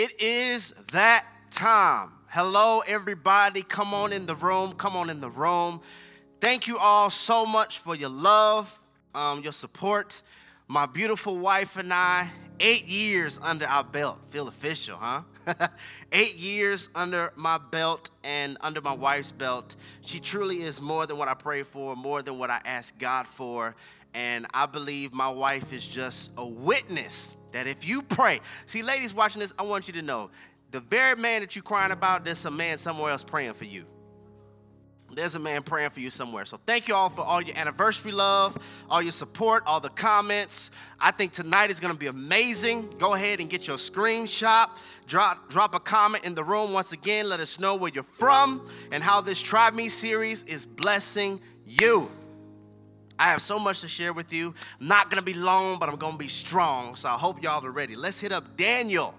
It is that time. Hello, everybody. Come on in the room. Come on in the room. Thank you all so much for your love, um, your support. My beautiful wife and I, eight years under our belt. Feel official, huh? eight years under my belt and under my wife's belt. She truly is more than what I pray for, more than what I ask God for. And I believe my wife is just a witness that if you pray, see, ladies watching this, I want you to know the very man that you're crying about, there's a man somewhere else praying for you. There's a man praying for you somewhere. So thank you all for all your anniversary love, all your support, all the comments. I think tonight is going to be amazing. Go ahead and get your screenshot. Drop, drop a comment in the room once again. Let us know where you're from and how this Try Me series is blessing you. I have so much to share with you. I'm not going to be long, but I'm going to be strong. So I hope y'all are ready. Let's hit up Daniel.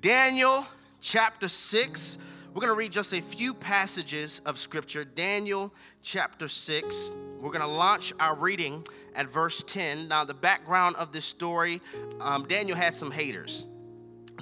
Daniel chapter 6. We're going to read just a few passages of scripture. Daniel chapter 6. We're going to launch our reading at verse 10. Now, the background of this story um, Daniel had some haters.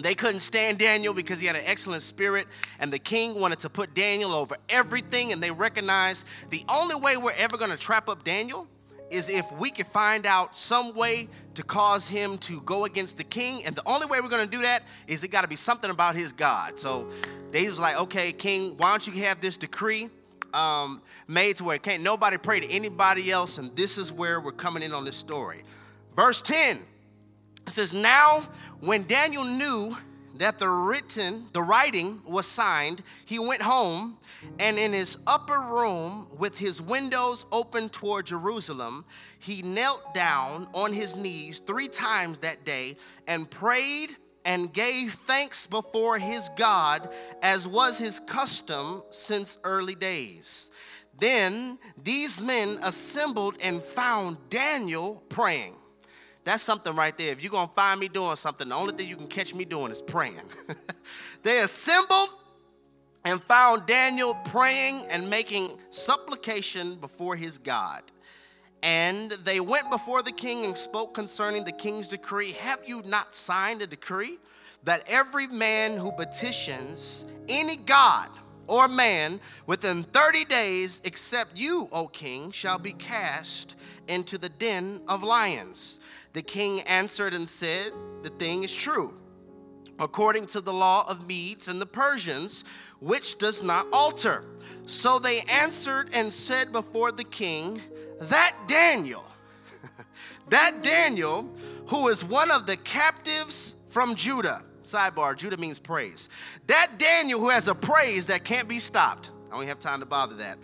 They couldn't stand Daniel because he had an excellent spirit, and the king wanted to put Daniel over everything. And they recognized the only way we're ever going to trap up Daniel is if we could find out some way to cause him to go against the king. And the only way we're going to do that is it got to be something about his God. So they was like, okay, king, why don't you have this decree um, made to where can't nobody pray to anybody else? And this is where we're coming in on this story. Verse 10 it says, Now when Daniel knew that the written, the writing was signed, he went home and in his upper room with his windows open toward Jerusalem, he knelt down on his knees three times that day and prayed and gave thanks before his God as was his custom since early days. Then these men assembled and found Daniel praying. That's something right there. If you're going to find me doing something, the only thing you can catch me doing is praying. they assembled and found Daniel praying and making supplication before his God. And they went before the king and spoke concerning the king's decree. Have you not signed a decree that every man who petitions any god or man within 30 days, except you, O king, shall be cast into the den of lions? The king answered and said, The thing is true, according to the law of Medes and the Persians, which does not alter. So they answered and said before the king, That Daniel, that Daniel, who is one of the captives from Judah, sidebar, Judah means praise. That Daniel who has a praise that can't be stopped. I don't have time to bother that.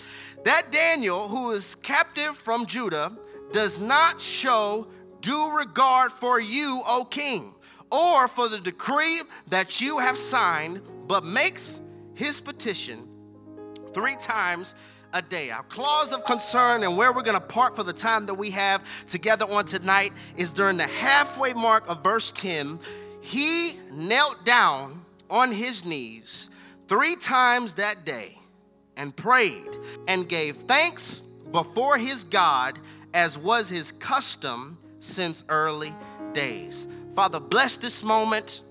That Daniel who is captive from Judah does not show due regard for you, O king, or for the decree that you have signed, but makes his petition three times a day. Our clause of concern and where we're going to part for the time that we have together on tonight is during the halfway mark of verse 10. He knelt down on his knees three times that day and prayed and gave thanks before his God as was his custom since early days. Father, bless this moment.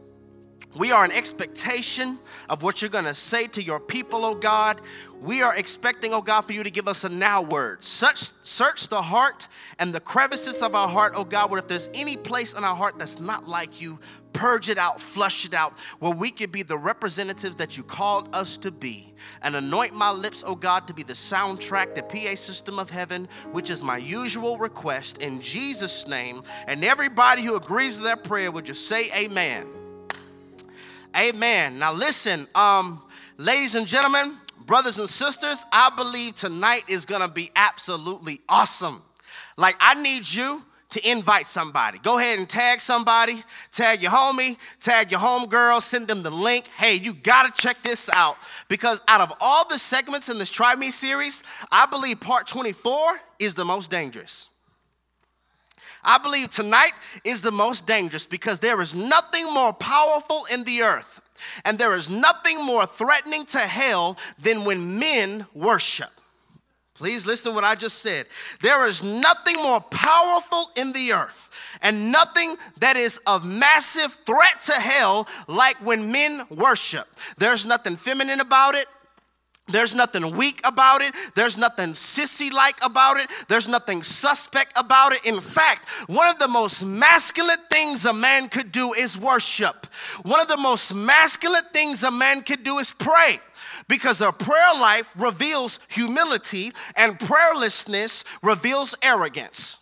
We are in expectation of what you're going to say to your people, oh God. We are expecting, oh God, for you to give us a now word. Such, search the heart and the crevices of our heart, oh God, where if there's any place in our heart that's not like you, purge it out, flush it out, where we can be the representatives that you called us to be. And anoint my lips, oh God, to be the soundtrack, the PA system of heaven, which is my usual request in Jesus' name. And everybody who agrees with that prayer would just say amen. Amen. Now listen, um, ladies and gentlemen, brothers and sisters, I believe tonight is gonna be absolutely awesome. Like, I need you to invite somebody. Go ahead and tag somebody, tag your homie, tag your homegirl, send them the link. Hey, you gotta check this out because out of all the segments in this Try Me series, I believe part 24 is the most dangerous. I believe tonight is the most dangerous because there is nothing more powerful in the earth and there is nothing more threatening to hell than when men worship. Please listen to what I just said. There is nothing more powerful in the earth and nothing that is of massive threat to hell like when men worship. There's nothing feminine about it. There's nothing weak about it. There's nothing sissy like about it. There's nothing suspect about it. In fact, one of the most masculine things a man could do is worship. One of the most masculine things a man could do is pray because a prayer life reveals humility and prayerlessness reveals arrogance.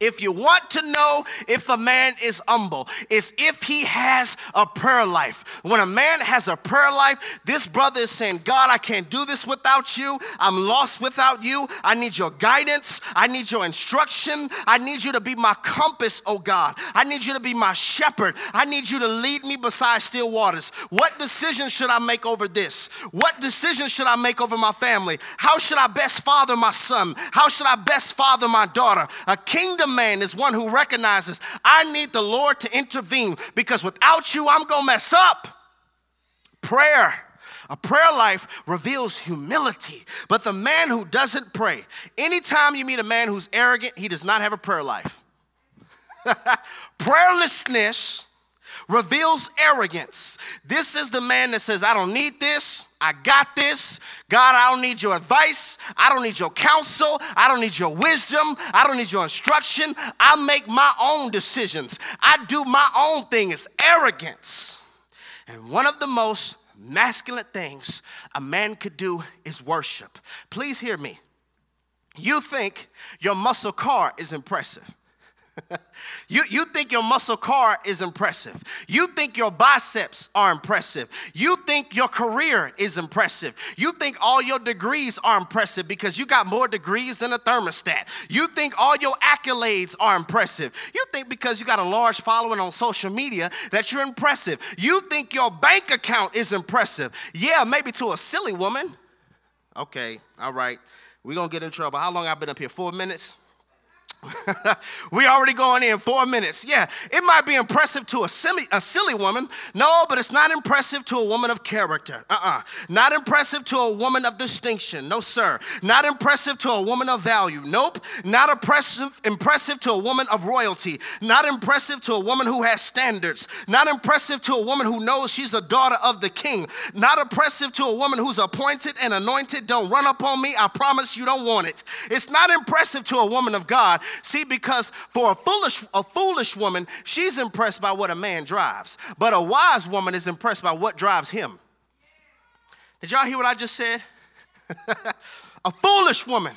If you want to know if a man is humble, is if he has a prayer life. When a man has a prayer life, this brother is saying, God, I can't do this without you. I'm lost without you. I need your guidance. I need your instruction. I need you to be my compass, oh God. I need you to be my shepherd. I need you to lead me beside still waters. What decision should I make over this? What decision should I make over my family? How should I best father my son? How should I best father my daughter? A kingdom man is one who recognizes I need the Lord to intervene because without you, I'm going to mess up. Prayer. A prayer life reveals humility. But the man who doesn't pray, anytime you meet a man who's arrogant, he does not have a prayer life. Prayerlessness reveals arrogance. This is the man that says, I don't need this. I got this. God, I don't need your advice. I don't need your counsel. I don't need your wisdom. I don't need your instruction. I make my own decisions. I do my own thing. It's arrogance. And one of the most masculine things a man could do is worship. Please hear me. You think your muscle car is impressive. you, you think your muscle car is impressive. You think your biceps are impressive. You think your career is impressive. You think all your degrees are impressive because you got more degrees than a thermostat. You think all your accolades are impressive. You think because you got a large following on social media that you're impressive. You think your bank account is impressive. Yeah, maybe to a silly woman. Okay, all right. We're gonna get in trouble. How long I've been up here? Four minutes? we already going in four minutes. Yeah, it might be impressive to a silly, a silly woman. No, but it's not impressive to a woman of character. Uh-uh. Not impressive to a woman of distinction. No, sir. Not impressive to a woman of value. Nope. Not impressive, impressive to a woman of royalty. Not impressive to a woman who has standards. Not impressive to a woman who knows she's a daughter of the king. Not impressive to a woman who's appointed and anointed. Don't run up on me. I promise you don't want it. It's not impressive to a woman of God See, because for a foolish, a foolish woman, she's impressed by what a man drives, but a wise woman is impressed by what drives him. Did y'all hear what I just said? a foolish woman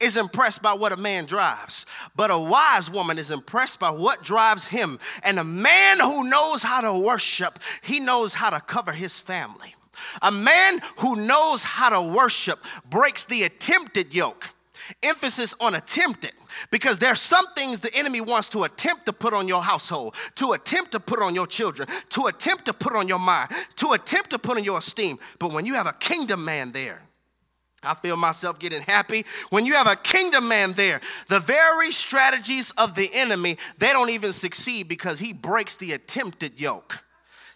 is impressed by what a man drives, but a wise woman is impressed by what drives him. And a man who knows how to worship, he knows how to cover his family. A man who knows how to worship breaks the attempted yoke. Emphasis on attempted because there are some things the enemy wants to attempt to put on your household, to attempt to put on your children, to attempt to put on your mind, to attempt to put on your esteem. But when you have a kingdom man there, I feel myself getting happy. When you have a kingdom man there, the very strategies of the enemy, they don't even succeed because he breaks the attempted yoke.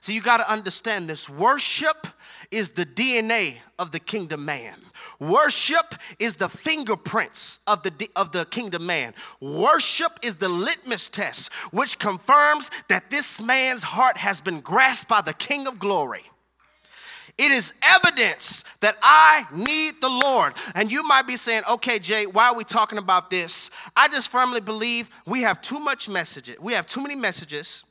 So you got to understand this worship is the DNA of the kingdom man. Worship is the fingerprints of the, of the kingdom man. Worship is the litmus test which confirms that this man's heart has been grasped by the King of glory. It is evidence that I need the Lord. And you might be saying, okay, Jay, why are we talking about this? I just firmly believe we have too much messages. We have too many messages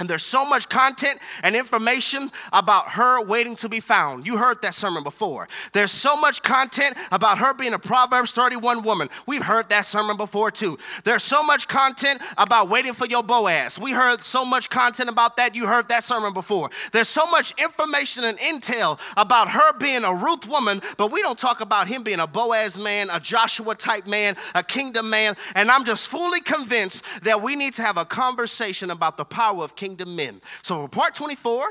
and there's so much content and information about her waiting to be found. You heard that sermon before. There's so much content about her being a Proverbs 31 woman. We've heard that sermon before too. There's so much content about waiting for your Boaz. We heard so much content about that. You heard that sermon before. There's so much information and intel about her being a Ruth woman, but we don't talk about him being a Boaz man, a Joshua type man, a kingdom man. And I'm just fully convinced that we need to have a conversation about the power of kingdom kingdom men. So for part 24,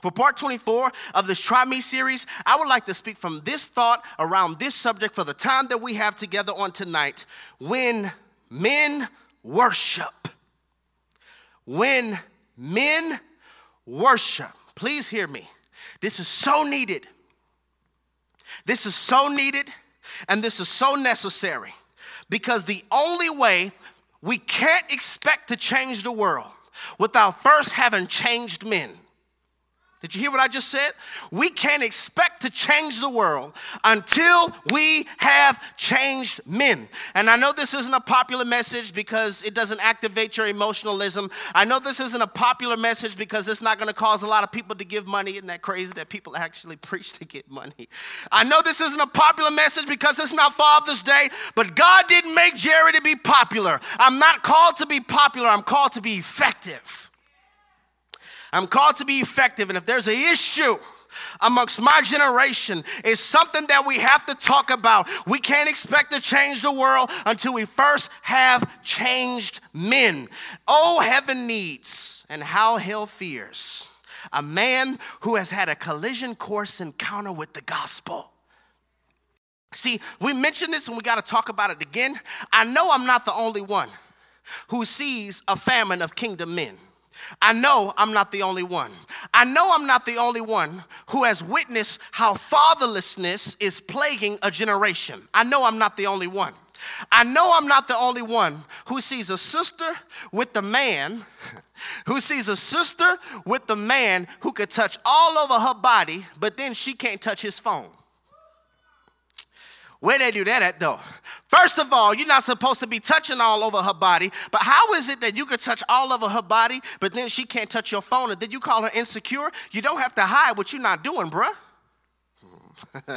for part 24 of this Try Me series, I would like to speak from this thought around this subject for the time that we have together on tonight. When men worship. When men worship. Please hear me. This is so needed. This is so needed And this is so necessary because the only way we can't expect to change the world without first having changed men. Did you hear what I just said? We can't expect to change the world until we have changed men. And I know this isn't a popular message because it doesn't activate your emotionalism. I know this isn't a popular message because it's not going to cause a lot of people to give money. Isn't that crazy that people actually preach to get money? I know this isn't a popular message because it's not Father's Day, but God didn't make Jerry to be popular. I'm not called to be popular, I'm called to be effective. I'm called to be effective. And if there's an issue, amongst my generation is something that we have to talk about. We can't expect to change the world until we first have changed men. Oh, heaven needs and how hell fears a man who has had a collision course encounter with the gospel. See, we mentioned this and we got to talk about it again. I know I'm not the only one who sees a famine of kingdom men. I know I'm not the only one. I know I'm not the only one who has witnessed how fatherlessness is plaguing a generation. I know I'm not the only one. I know I'm not the only one who sees a sister with the man, who sees a sister with the man who could touch all over her body, but then she can't touch his phone. Where they do that at though? First of all, you're not supposed to be touching all over her body, but how is it that you could touch all over her body, but then she can't touch your phone and then you call her insecure? You don't have to hide what you're not doing, bruh. Hmm.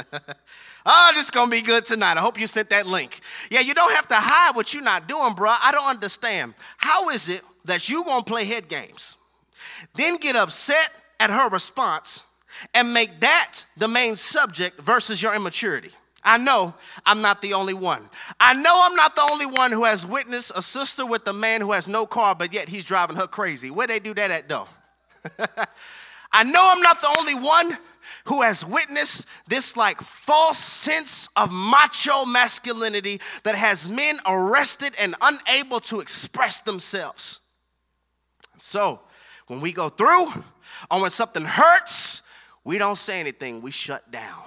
oh, this is gonna be good tonight. I hope you sent that link. Yeah, you don't have to hide what you're not doing, bruh. I don't understand. How is it that you gonna play head games, then get upset at her response, and make that the main subject versus your immaturity? I know I'm not the only one. I know I'm not the only one who has witnessed a sister with a man who has no car, but yet he's driving her crazy. Where they do that at though? I know I'm not the only one who has witnessed this like false sense of macho masculinity that has men arrested and unable to express themselves. So, when we go through or when something hurts, we don't say anything, we shut down.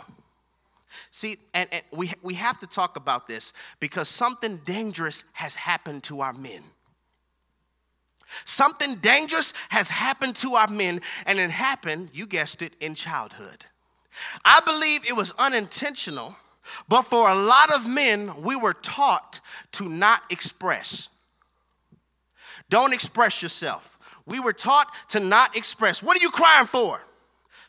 See, and, and we, we have to talk about this because something dangerous has happened to our men. Something dangerous has happened to our men, and it happened, you guessed it, in childhood. I believe it was unintentional, but for a lot of men, we were taught to not express. Don't express yourself. We were taught to not express. What are you crying for?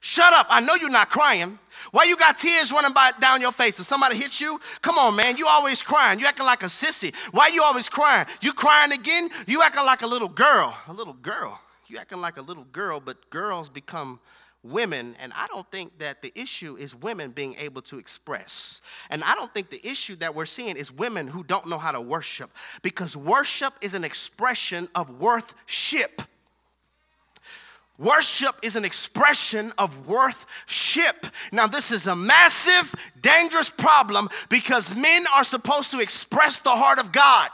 Shut up. I know you're not crying. Why you got tears running by, down your face? If somebody hit you, come on, man. You always crying. You acting like a sissy. Why you always crying? You crying again? You acting like a little girl. A little girl. You acting like a little girl, but girls become women, and I don't think that the issue is women being able to express. And I don't think the issue that we're seeing is women who don't know how to worship, because worship is an expression of worthship. Worship is an expression of worthship. Now, this is a massive, dangerous problem because men are supposed to express the heart of God.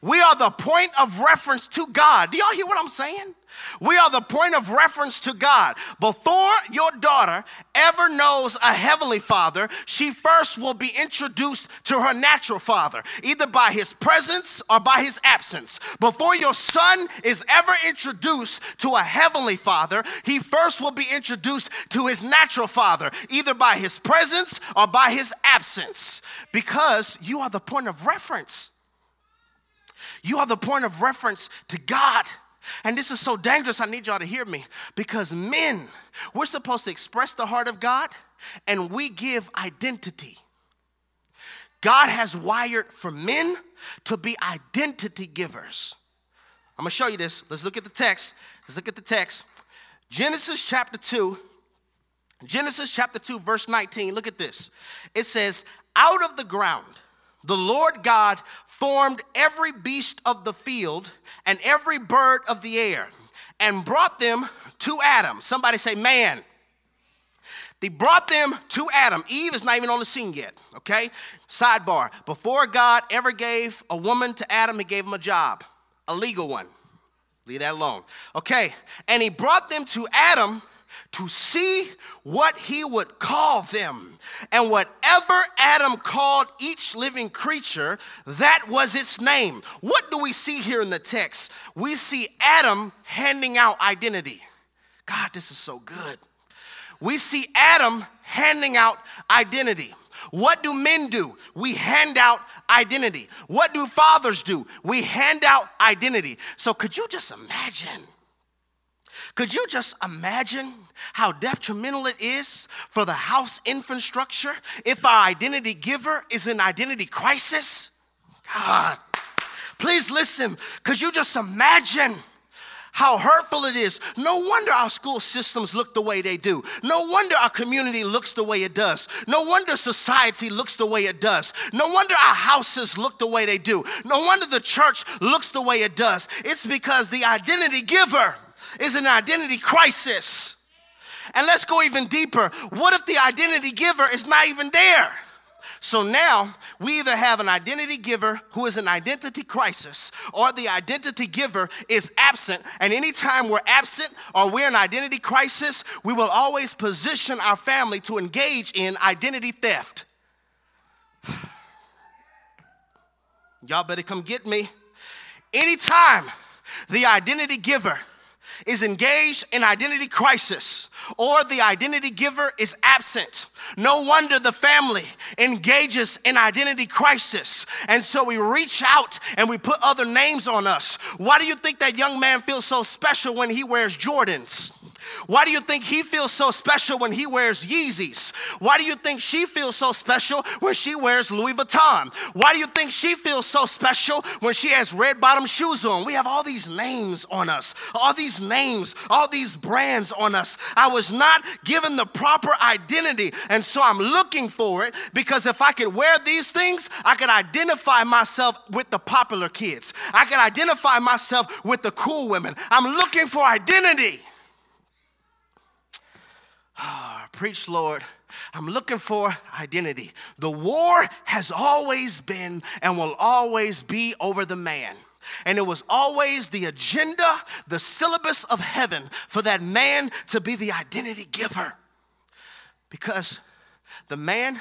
We are the point of reference to God. Do y'all hear what I'm saying? We are the point of reference to God. Before your daughter ever knows a heavenly father, she first will be introduced to her natural father, either by his presence or by his absence. Before your son is ever introduced to a heavenly father, he first will be introduced to his natural father, either by his presence or by his absence, because you are the point of reference. You are the point of reference to God. And this is so dangerous, I need y'all to hear me. Because men, we're supposed to express the heart of God and we give identity. God has wired for men to be identity givers. I'm gonna show you this. Let's look at the text. Let's look at the text. Genesis chapter 2, Genesis chapter 2, verse 19. Look at this. It says, Out of the ground, the Lord God formed every beast of the field and every bird of the air and brought them to Adam. Somebody say, man. They brought them to Adam. Eve is not even on the scene yet, okay? Sidebar. Before God ever gave a woman to Adam, he gave him a job, a legal one. Leave that alone. Okay, and he brought them to Adam to see what he would call them. And whatever Adam called each living creature, that was its name. What do we see here in the text? We see Adam handing out identity. God, this is so good. We see Adam handing out identity. What do men do? We hand out identity. What do fathers do? We hand out identity. So, could you just imagine? Could you just imagine how detrimental it is for the house infrastructure if our identity giver is in identity crisis? God, please listen. Could you just imagine? how hurtful it is. No wonder our school systems look the way they do. No wonder our community looks the way it does. No wonder society looks the way it does. No wonder our houses look the way they do. No wonder the church looks the way it does. It's because the identity giver is an identity crisis. And let's go even deeper. What if the identity giver is not even there? So now we either have an identity giver who is an identity crisis, or the identity giver is absent. And anytime we're absent or we're in identity crisis, we will always position our family to engage in identity theft. Y'all better come get me. Anytime the identity giver is engaged in identity crisis or the identity giver is absent. No wonder the family engages in identity crisis. And so we reach out and we put other names on us. Why do you think that young man feels so special when he wears Jordans? Why do you think he feels so special when he wears Yeezys? Why do you think she feels so special when she wears Louis Vuitton? Why do you think she feels so special when she has red bottom shoes on? We have all these names on us, all these names, all these brands on us. I was not given the proper identity, and so I'm looking for it because if I could wear these things, I could identify myself with the popular kids. I could identify myself with the cool women. I'm looking for identity. Ah, preach, Lord. I'm looking for identity. The war has always been and will always be over the man. And it was always the agenda, the syllabus of heaven for that man to be the identity giver. Because the man,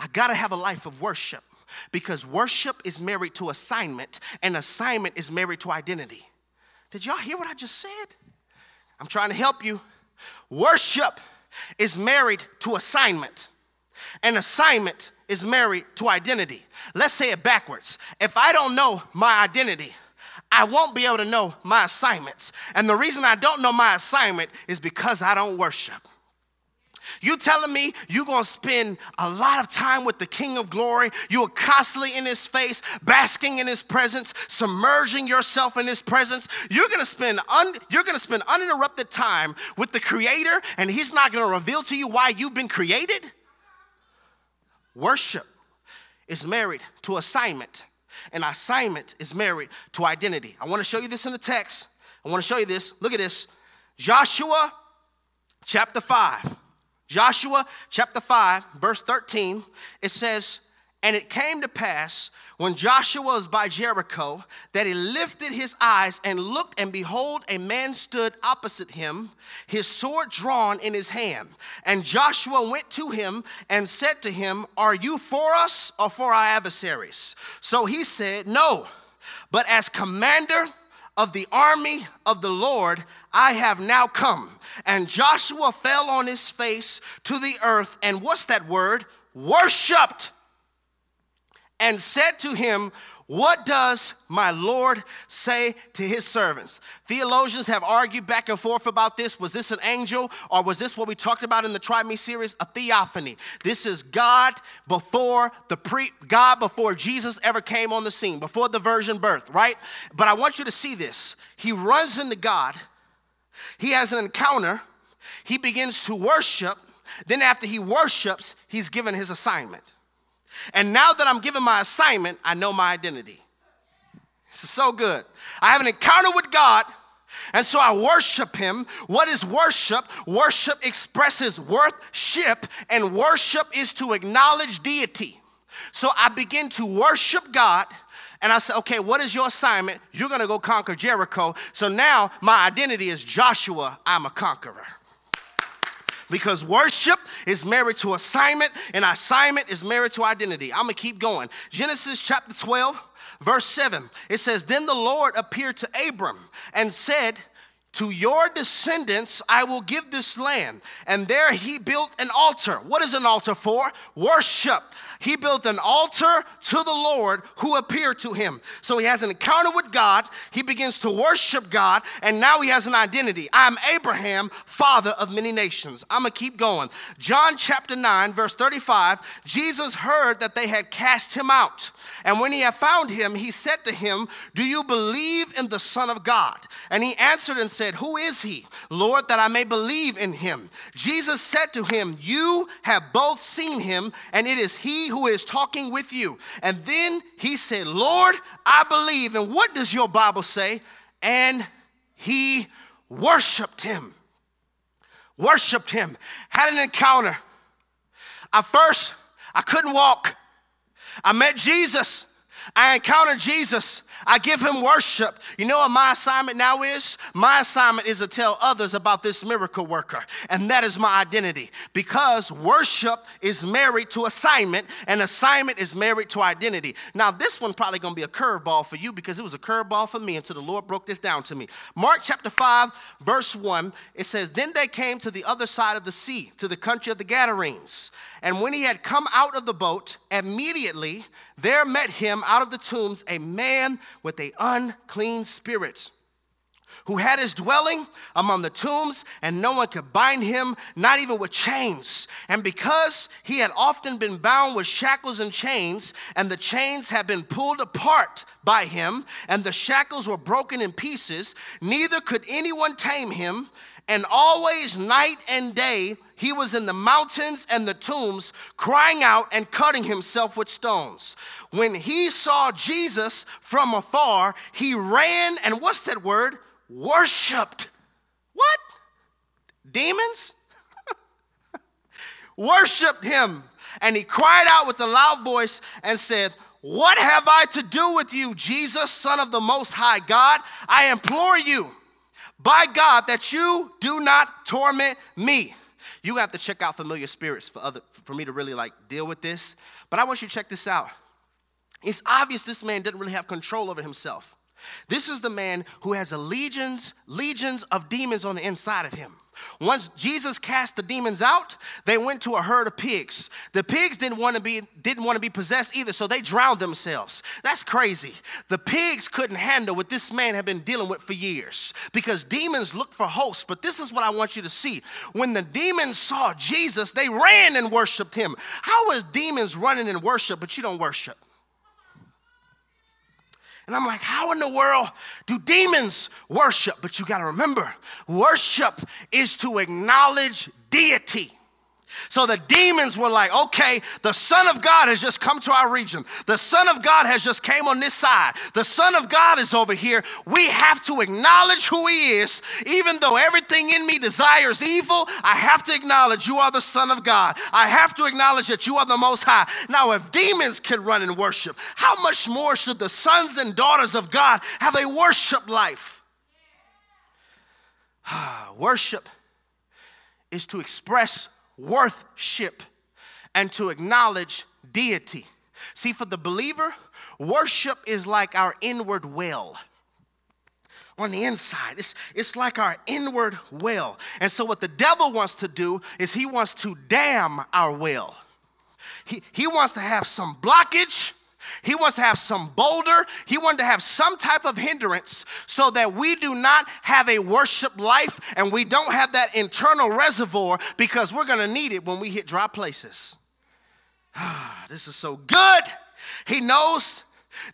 I gotta have a life of worship. Because worship is married to assignment, and assignment is married to identity. Did y'all hear what I just said? I'm trying to help you. Worship is married to assignment, and assignment is married to identity. Let's say it backwards. If I don't know my identity, I won't be able to know my assignments. And the reason I don't know my assignment is because I don't worship. You telling me you're gonna spend a lot of time with the King of Glory? You are constantly in His face, basking in His presence, submerging yourself in His presence. You're gonna spend un, you're gonna spend uninterrupted time with the Creator, and He's not gonna reveal to you why you've been created. Worship is married to assignment, and assignment is married to identity. I want to show you this in the text. I want to show you this. Look at this. Joshua chapter 5. Joshua chapter 5, verse 13, it says, And it came to pass when Joshua was by Jericho that he lifted his eyes and looked, and behold, a man stood opposite him, his sword drawn in his hand. And Joshua went to him and said to him, Are you for us or for our adversaries? So he said, No, but as commander of the army of the Lord, I have now come. And Joshua fell on his face to the earth, and what's that word? Worshipped, and said to him, what does my Lord say to his servants? Theologians have argued back and forth about this. Was this an angel or was this what we talked about in the Try Me series? A theophany. This is God before the pre God before Jesus ever came on the scene, before the virgin birth, right? But I want you to see this. He runs into God he has an encounter, he begins to worship. Then, after he worships, he's given his assignment. And now that I'm given my assignment, I know my identity. This is so good. I have an encounter with God, and so I worship him. What is worship? Worship expresses worship, and worship is to acknowledge deity. So I begin to worship God and I said, okay, what is your assignment? You're gonna go conquer Jericho. So now my identity is Joshua, I'm a conqueror. Because worship is married to assignment, and assignment is married to identity. I'm gonna keep going. Genesis chapter 12, verse 7. It says, Then the Lord appeared to Abram and said, to your descendants I will give this land. And there he built an altar. What is an altar for? Worship. He built an altar to the Lord who appeared to him. So he has an encounter with God. He begins to worship God. And now he has an identity. I am Abraham, father of many nations. I'm going to keep going. John chapter 9, verse 35 Jesus heard that they had cast him out. And when he had found him, he said to him, Do you believe in the Son of God? And he answered and said, Who is he, Lord, that I may believe in him? Jesus said to him, You have both seen him, and it is he who is talking with you. And then he said, Lord, I believe. And what does your Bible say? And he worshiped him. Worshiped him, had an encounter. At first, I couldn't walk. I met Jesus. I encountered Jesus. I give him worship. You know what my assignment now is? My assignment is to tell others about this miracle worker, and that is my identity. Because worship is married to assignment, and assignment is married to identity. Now, this one probably gonna be a curveball for you because it was a curveball for me until the Lord broke this down to me. Mark chapter 5, verse 1, it says, Then they came to the other side of the sea, to the country of the Gadarenes. And when he had come out of the boat, immediately there met him out of the tombs a man with a unclean spirit who had his dwelling among the tombs, and no one could bind him, not even with chains. And because he had often been bound with shackles and chains, and the chains had been pulled apart by him, and the shackles were broken in pieces, neither could anyone tame him. And always, night and day, he was in the mountains and the tombs, crying out and cutting himself with stones. When he saw Jesus from afar, he ran and what's that word? Worshipped. What? Demons? Worshipped him. And he cried out with a loud voice and said, What have I to do with you, Jesus, Son of the Most High God? I implore you by God that you do not torment me. You have to check out familiar spirits for other for me to really like deal with this. But I want you to check this out. It's obvious this man didn't really have control over himself. This is the man who has a legions, legions of demons on the inside of him. Once Jesus cast the demons out, they went to a herd of pigs. The pigs didn't want to be didn't want to be possessed either, so they drowned themselves. That's crazy. The pigs couldn't handle what this man had been dealing with for years because demons look for hosts. But this is what I want you to see. When the demons saw Jesus, they ran and worshiped him. How is demons running in worship, but you don't worship? And I'm like, how in the world do demons worship? But you got to remember, worship is to acknowledge deity. So the demons were like, okay, the Son of God has just come to our region. The Son of God has just came on this side. The Son of God is over here. We have to acknowledge who He is. Even though everything in me desires evil, I have to acknowledge you are the Son of God. I have to acknowledge that you are the Most High. Now, if demons can run and worship, how much more should the sons and daughters of God have a worship life? Ah, worship is to express worship and to acknowledge deity. See, for the believer, worship is like our inward well on the inside. It's, it's like our inward well. And so, what the devil wants to do is he wants to dam our well. He, he wants to have some blockage he wants to have some boulder. He wanted to have some type of hindrance so that we do not have a worship life and we don't have that internal reservoir because we're going to need it when we hit dry places. Ah, this is so good. He knows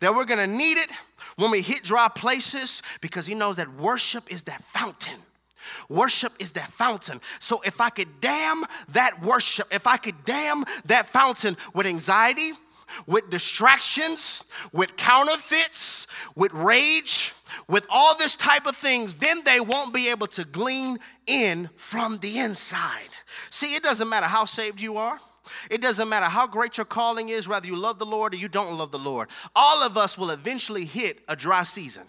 that we're going to need it when we hit dry places because he knows that worship is that fountain. Worship is that fountain. So if I could dam that worship, if I could dam that fountain with anxiety, with distractions, with counterfeits, with rage, with all this type of things, then they won't be able to glean in from the inside. See, it doesn't matter how saved you are. It doesn't matter how great your calling is, whether you love the Lord or you don't love the Lord. All of us will eventually hit a dry season.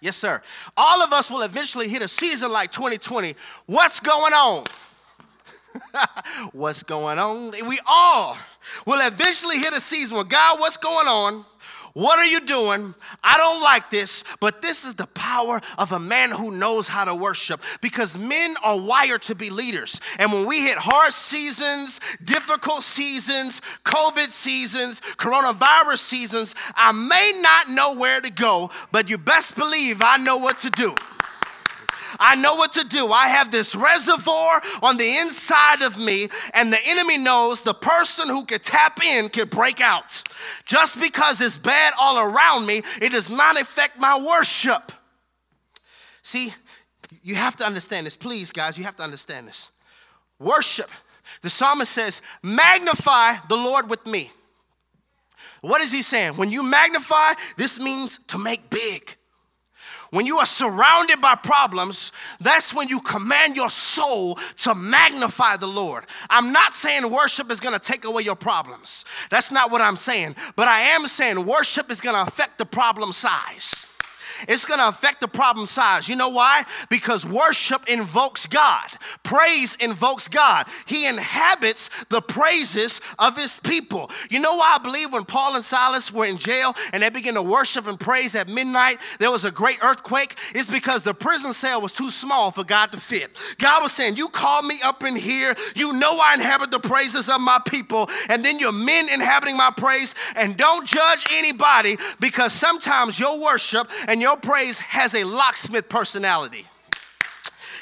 Yes, sir. All of us will eventually hit a season like 2020. What's going on? what's going on? We all will eventually hit a season where God, what's going on? What are you doing? I don't like this, but this is the power of a man who knows how to worship because men are wired to be leaders. And when we hit hard seasons, difficult seasons, COVID seasons, coronavirus seasons, I may not know where to go, but you best believe I know what to do. I know what to do. I have this reservoir on the inside of me, and the enemy knows the person who could tap in could break out. Just because it's bad all around me, it does not affect my worship. See, you have to understand this. Please, guys, you have to understand this. Worship. The psalmist says, Magnify the Lord with me. What is he saying? When you magnify, this means to make big. When you are surrounded by problems, that's when you command your soul to magnify the Lord. I'm not saying worship is gonna take away your problems. That's not what I'm saying. But I am saying worship is gonna affect the problem size it's going to affect the problem size. You know why? Because worship invokes God, praise invokes God. He inhabits the praises of his people. You know why I believe when Paul and Silas were in jail and they began to worship and praise at midnight, there was a great earthquake? It's because the prison cell was too small for God to fit. God was saying, You called me up in here. You know I inhabit the praises of my people. And then you're men inhabiting my praise. And don't judge anybody because sometimes your worship and your praise has a locksmith personality.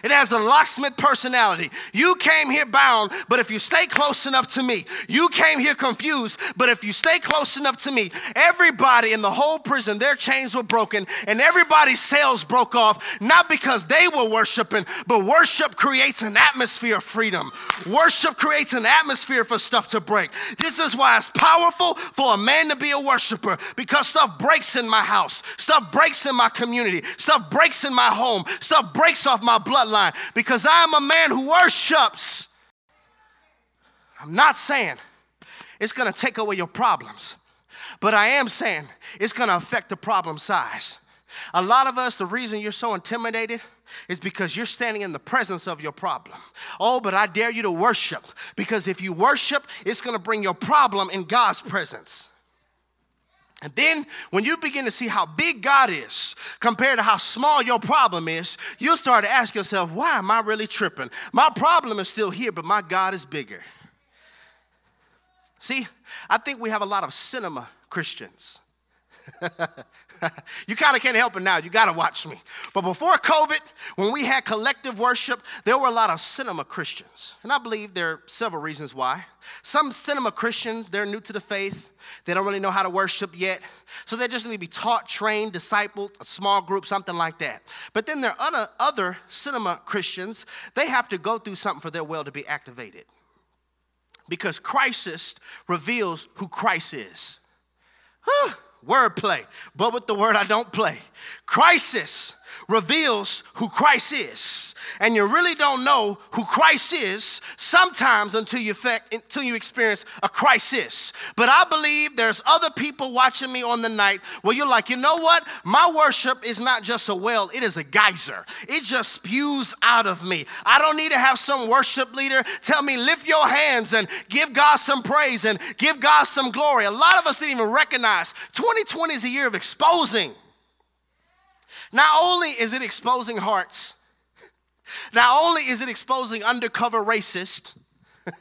It has a locksmith personality. You came here bound, but if you stay close enough to me, you came here confused, but if you stay close enough to me, everybody in the whole prison, their chains were broken and everybody's sails broke off, not because they were worshiping, but worship creates an atmosphere of freedom. Worship creates an atmosphere for stuff to break. This is why it's powerful for a man to be a worshiper because stuff breaks in my house, stuff breaks in my community, stuff breaks in my home, stuff breaks off my bloodline because I am a man who worships. I'm not saying it's gonna take away your problems, but I am saying it's gonna affect the problem size. A lot of us, the reason you're so intimidated is because you're standing in the presence of your problem. Oh, but I dare you to worship because if you worship, it's gonna bring your problem in God's presence. And then when you begin to see how big God is compared to how small your problem is, you'll start to ask yourself, why am I really tripping? My problem is still here, but my God is bigger. See, I think we have a lot of cinema Christians. you kind of can't help it now. You got to watch me. But before COVID, when we had collective worship, there were a lot of cinema Christians. And I believe there are several reasons why. Some cinema Christians, they're new to the faith. They don't really know how to worship yet. So they just need to be taught, trained, discipled, a small group, something like that. But then there are other, other cinema Christians, they have to go through something for their will to be activated. Because crisis reveals who Christ is. Wordplay, but with the word I don't play. Crisis reveals who Christ is. And you really don't know who Christ is sometimes until you, until you experience a crisis. But I believe there's other people watching me on the night where you're like, you know what? My worship is not just a well, it is a geyser. It just spews out of me. I don't need to have some worship leader tell me, lift your hands and give God some praise and give God some glory. A lot of us didn't even recognize 2020 is a year of exposing. Not only is it exposing hearts, not only is it exposing undercover racist,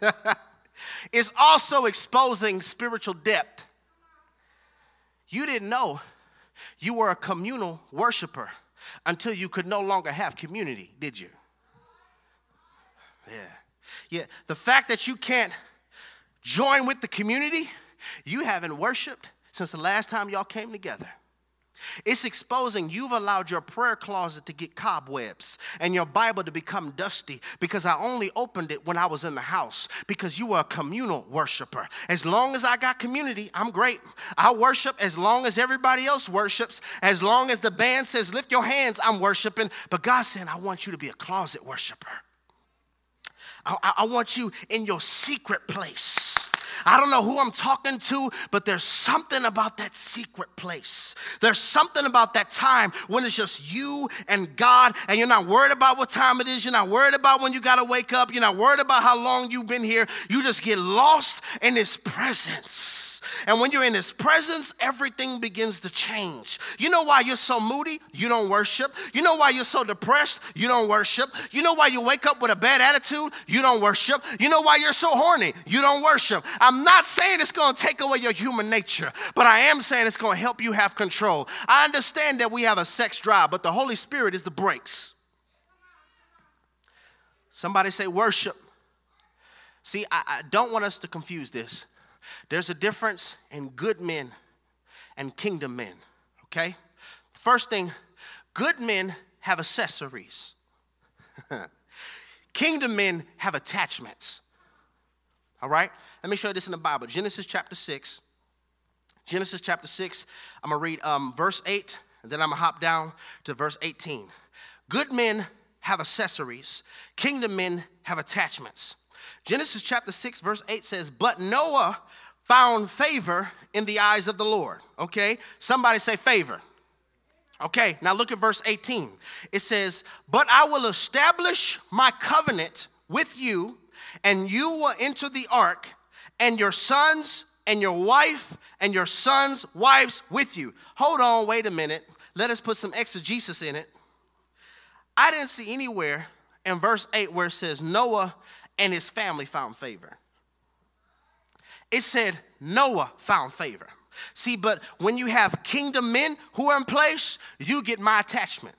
it's also exposing spiritual depth. You didn't know you were a communal worshiper until you could no longer have community, did you? Yeah. Yeah. The fact that you can't join with the community, you haven't worshiped since the last time y'all came together. It's exposing you've allowed your prayer closet to get cobwebs and your Bible to become dusty because I only opened it when I was in the house because you were a communal worshiper. As long as I got community, I'm great. I worship as long as everybody else worships. As long as the band says, lift your hands, I'm worshiping. But God said, I want you to be a closet worshiper. I, I, I want you in your secret place. I don't know who I'm talking to, but there's something about that secret place. There's something about that time when it's just you and God, and you're not worried about what time it is. You're not worried about when you got to wake up. You're not worried about how long you've been here. You just get lost in His presence. And when you're in His presence, everything begins to change. You know why you're so moody? You don't worship. You know why you're so depressed? You don't worship. You know why you wake up with a bad attitude? You don't worship. You know why you're so horny? You don't worship. I'm not saying it's going to take away your human nature, but I am saying it's going to help you have control. I understand that we have a sex drive, but the Holy Spirit is the brakes. Somebody say worship. See, I, I, don't want us to confuse this. There's a difference in good men and kingdom men, okay? First thing, good men have accessories. kingdom men have attachments. All right? Let me show you this in the Bible. Genesis chapter 6. Genesis chapter 6, I'm gonna read um, verse 8, and then I'm gonna hop down to verse 18. Good men have accessories, kingdom men have attachments. Genesis chapter 6, verse 8 says, But Noah found favor in the eyes of the Lord. Okay? Somebody say favor. Okay, now look at verse 18. It says, But I will establish my covenant with you, and you will enter the ark, and your sons and your wife and your sons' wives with you. Hold on, wait a minute. Let us put some exegesis in it. I didn't see anywhere in verse 8 where it says Noah and his family found favor. It said Noah found favor. See, but when you have kingdom men who are in place, you get my attachment.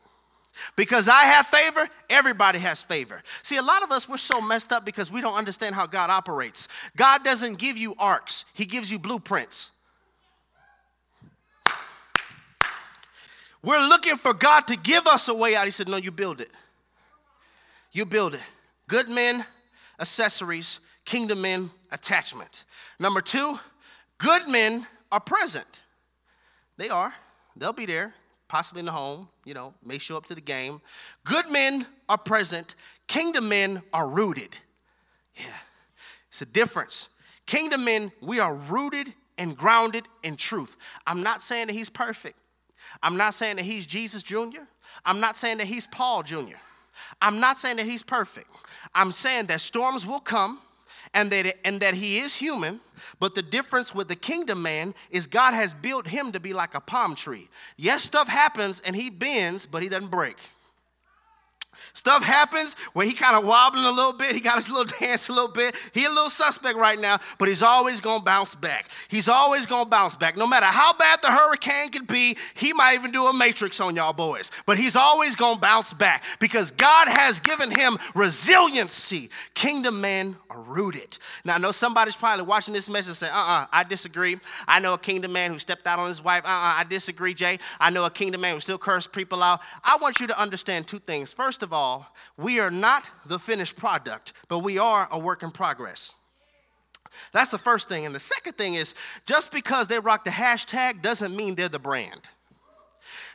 Because I have favor, everybody has favor. See, a lot of us, we're so messed up because we don't understand how God operates. God doesn't give you arks, He gives you blueprints. We're looking for God to give us a way out. He said, No, you build it. You build it. Good men, accessories, kingdom men, attachment. Number two, good men are present. They are. They'll be there, possibly in the home, you know, may show up to the game. Good men are present. Kingdom men are rooted. Yeah, it's a difference. Kingdom men, we are rooted and grounded in truth. I'm not saying that he's perfect. I'm not saying that he's Jesus Jr. I'm not saying that he's Paul Jr. I'm not saying that he's perfect. I'm saying that storms will come and that, and that he is human, but the difference with the kingdom man is God has built him to be like a palm tree. Yes, stuff happens and he bends, but he doesn't break. Stuff happens where he kind of wobbling a little bit. He got his little dance a little bit. He a little suspect right now, but he's always gonna bounce back. He's always gonna bounce back. No matter how bad the hurricane could be, he might even do a matrix on y'all boys. But he's always gonna bounce back because God has given him resiliency. Kingdom men are rooted. Now I know somebody's probably watching this message and say, uh-uh, I disagree. I know a kingdom man who stepped out on his wife. Uh-uh, I disagree, Jay. I know a kingdom man who still cursed people out. I want you to understand two things. First of all, we are not the finished product, but we are a work in progress. That's the first thing. And the second thing is just because they rock the hashtag doesn't mean they're the brand.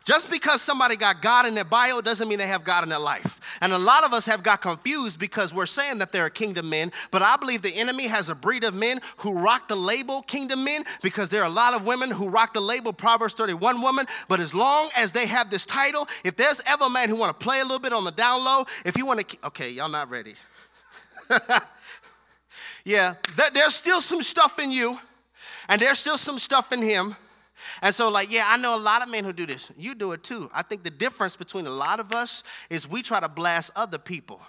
Just because somebody got God in their bio doesn't mean they have God in their life. And a lot of us have got confused because we're saying that they're a kingdom men, but I believe the enemy has a breed of men who rock the label kingdom men because there are a lot of women who rock the label Proverbs 31 woman, but as long as they have this title, if there's ever a man who want to play a little bit on the down low, if you want to Okay, y'all not ready. yeah, there's still some stuff in you and there's still some stuff in him and so, like, yeah, I know a lot of men who do this. You do it too. I think the difference between a lot of us is we try to blast other people.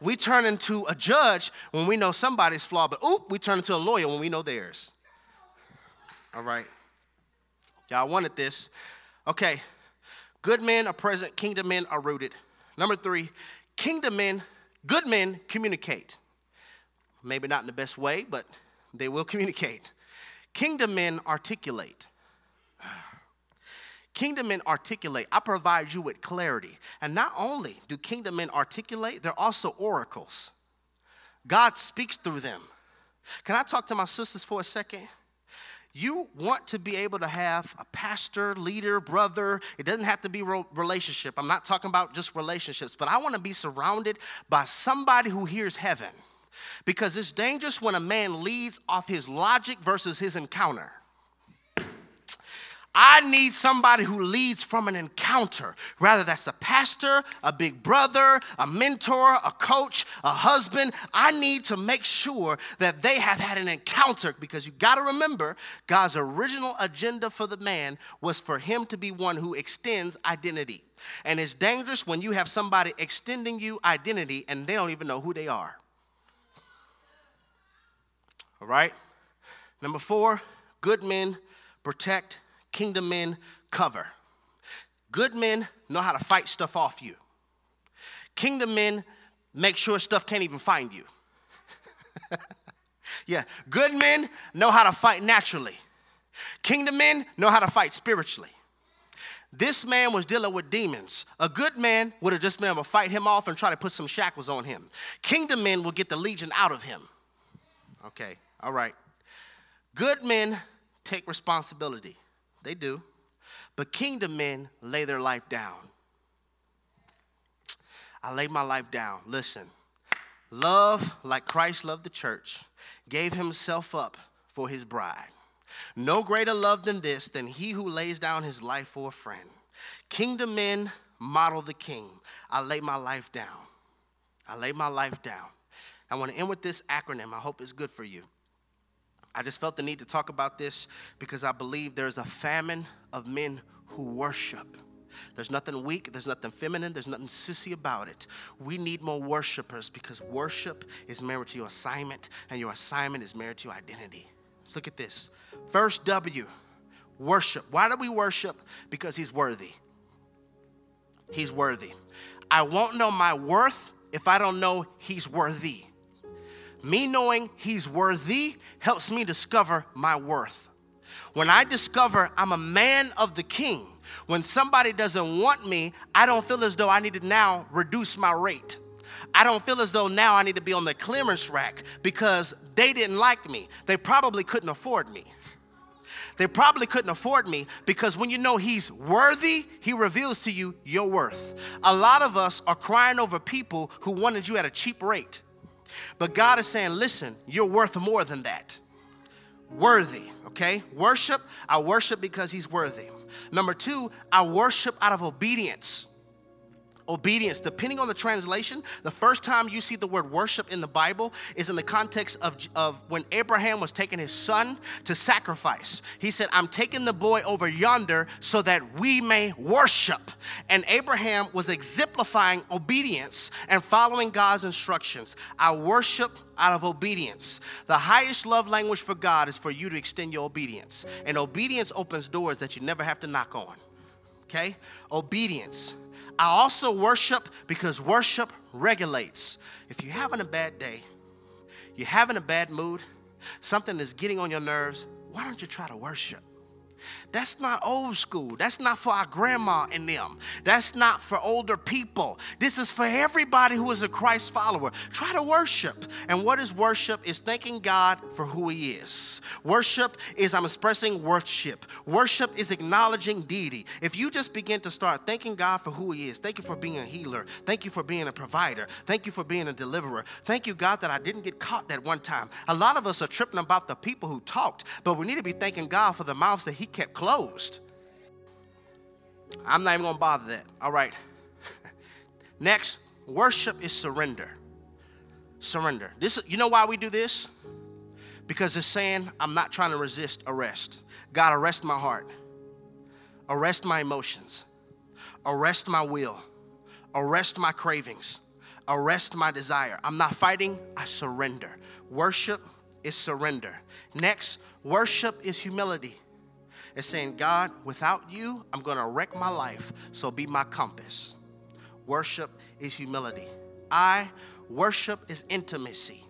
We turn into a judge when we know somebody's flawed, but oop, we turn into a lawyer when we know theirs. All right. Y'all wanted this. Okay. Good men are present, kingdom men are rooted. Number three, kingdom men, good men communicate. Maybe not in the best way, but they will communicate. Kingdom men articulate. Kingdom men articulate. I provide you with clarity. And not only do kingdom men articulate, they're also oracles. God speaks through them. Can I talk to my sisters for a second? You want to be able to have a pastor, leader, brother. It doesn't have to be relationship. I'm not talking about just relationships, but I want to be surrounded by somebody who hears heaven because it's dangerous when a man leads off his logic versus his encounter. I need somebody who leads from an encounter. Rather, that's a pastor, a big brother, a mentor, a coach, a husband. I need to make sure that they have had an encounter because you got to remember God's original agenda for the man was for him to be one who extends identity. And it's dangerous when you have somebody extending you identity and they don't even know who they are. All right? Number four, good men protect kingdom men cover. Good men know how to fight stuff off you. Kingdom men make sure stuff can't even find you. yeah, good men know how to fight naturally. Kingdom men know how to fight spiritually. This man was dealing with demons. A good man would have just been able to fight him off and try to put some shackles on him. Kingdom men will get the legion out of him. Okay, all right. Good men take responsibility. They do. But kingdom men lay their life down. I lay my life down. Listen, love like Christ loved the church, gave himself up for his bride. No greater love than this, than he who lays down his life for a friend. Kingdom men model the king. I lay my life down. I lay my life down. I want to end with this acronym. I hope it's good for you. I just felt the need to talk about this because I believe there's a famine of men who worship. There's nothing weak, there's nothing feminine, there's nothing sissy about it. We need more worshipers because worship is married to your assignment, and your assignment is married to your identity. Let's look at this. First W, worship. Why do we worship? Because He's worthy. He's worthy. I won't know my worth if I don't know He's worthy. Me knowing He's worthy helps me discover my worth. When I discover I'm a man of the king, when somebody doesn't want me, I don't feel as though I need to now reduce my rate. I don't feel as though now I need to be on the clearance rack because they didn't like me. They probably couldn't afford me. They probably couldn't afford me because when you know He's worthy, He reveals to you your worth. A lot of us are crying over people who wanted you at a cheap rate. But God is saying, listen, you're worth more than that. Worthy, okay? Worship, I worship because He's worthy. Number two, I worship out of obedience obedience. Depending on the translation, the first time you see the word worship in the Bible is in the context of, of when Abraham was taking his son to sacrifice. He said, I'm taking the boy over yonder so that we may worship. And Abraham was exemplifying obedience and following God's instructions. I worship out of obedience. The highest love language for God is for you to extend your obedience. And obedience opens doors that you never have to knock on. Okay? Obedience. I also worship because worship regulates. If you're having a bad day, you're having a bad mood, something is getting on your nerves, why don't you try to worship? That's not old school. That's not for our grandma and them. That's not for older people. This is for everybody who is a Christ follower. Try to worship. And what is worship? Is thanking God for who He is. Worship is I'm expressing worship. Worship is acknowledging deity. If you just begin to start thanking God for who He is, thank you for being a healer. Thank you for being a provider. Thank you for being a deliverer. Thank you, God, that I didn't get caught that one time. A lot of us are tripping about the people who talked, but we need to be thanking God for the mouths that He kept closed. I'm not even gonna bother that. All right. Next, worship is surrender. Surrender. This, you know why we do this? Because it's saying, I'm not trying to resist arrest. God, arrest my heart, arrest my emotions, arrest my will, arrest my cravings, arrest my desire. I'm not fighting, I surrender. Worship is surrender. Next, worship is humility. It's saying, God, without you, I'm going to wreck my life, so be my compass. Worship is humility. I worship is intimacy.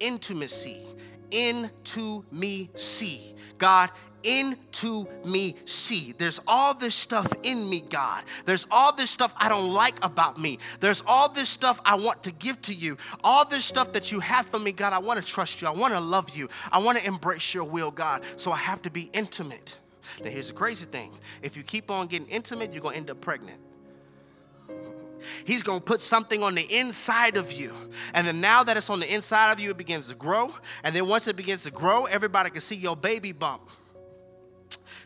Intimacy. Into me see. God, into me see. There's all this stuff in me, God. There's all this stuff I don't like about me. There's all this stuff I want to give to you. All this stuff that you have for me, God. I want to trust you. I want to love you. I want to embrace your will, God. So I have to be intimate. Now, here's the crazy thing if you keep on getting intimate, you're going to end up pregnant. He's going to put something on the inside of you. And then now that it's on the inside of you, it begins to grow. And then once it begins to grow, everybody can see your baby bump.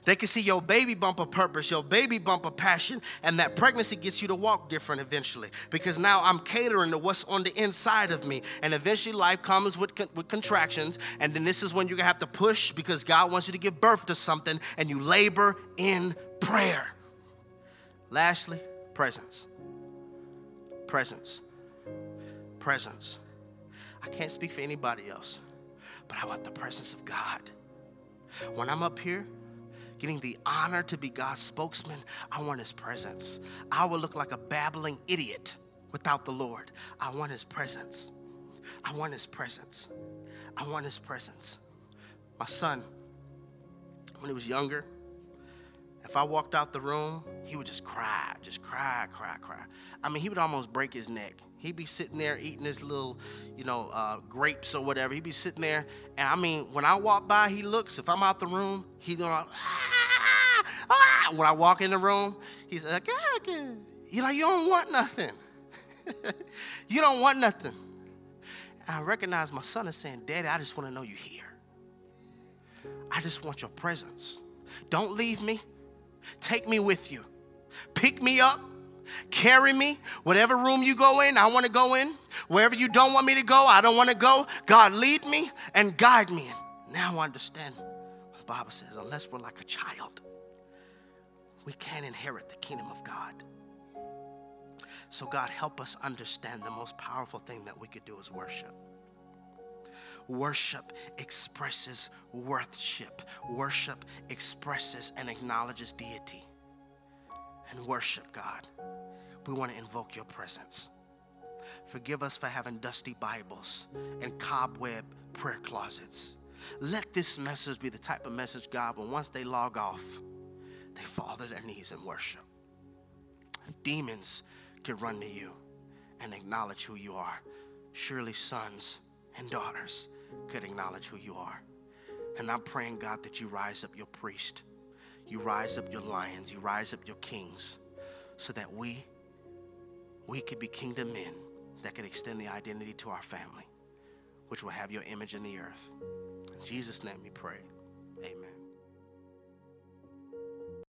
They can see your baby bump of purpose, your baby bump of passion, and that pregnancy gets you to walk different eventually. Because now I'm catering to what's on the inside of me. And eventually life comes with, with contractions. And then this is when you're to have to push because God wants you to give birth to something and you labor in prayer. Lastly, presence presence. Presence. I can't speak for anybody else, but I want the presence of God. When I'm up here, getting the honor to be God's spokesman, I want his presence. I will look like a babbling idiot without the Lord. I want his presence. I want his presence. I want his presence. My son, when he was younger, if I walked out the room, he would just cry, just cry, cry, cry. I mean, he would almost break his neck. He'd be sitting there eating his little, you know, uh, grapes or whatever. He'd be sitting there, and I mean, when I walk by, he looks. If I'm out the room, he's going, ah, ah. When I walk in the room, he's like, ah, okay. You know, you don't want nothing. you don't want nothing. And I recognize my son is saying, Daddy, I just want to know you're here. I just want your presence. Don't leave me. Take me with you. Pick me up. Carry me. Whatever room you go in, I want to go in. Wherever you don't want me to go, I don't want to go. God, lead me and guide me. Now I understand the Bible says unless we're like a child, we can't inherit the kingdom of God. So, God, help us understand the most powerful thing that we could do is worship. Worship expresses worship. Worship expresses and acknowledges deity. And worship God. We want to invoke your presence. Forgive us for having dusty Bibles and cobweb prayer closets. Let this message be the type of message, God, when once they log off, they fall to their knees and worship. Demons can run to you and acknowledge who you are. Surely sons and daughters could acknowledge who you are. And I'm praying, God, that you rise up your priest, you rise up your lions, you rise up your kings, so that we, we could be kingdom men that could extend the identity to our family, which will have your image in the earth. In Jesus' name we pray. Amen.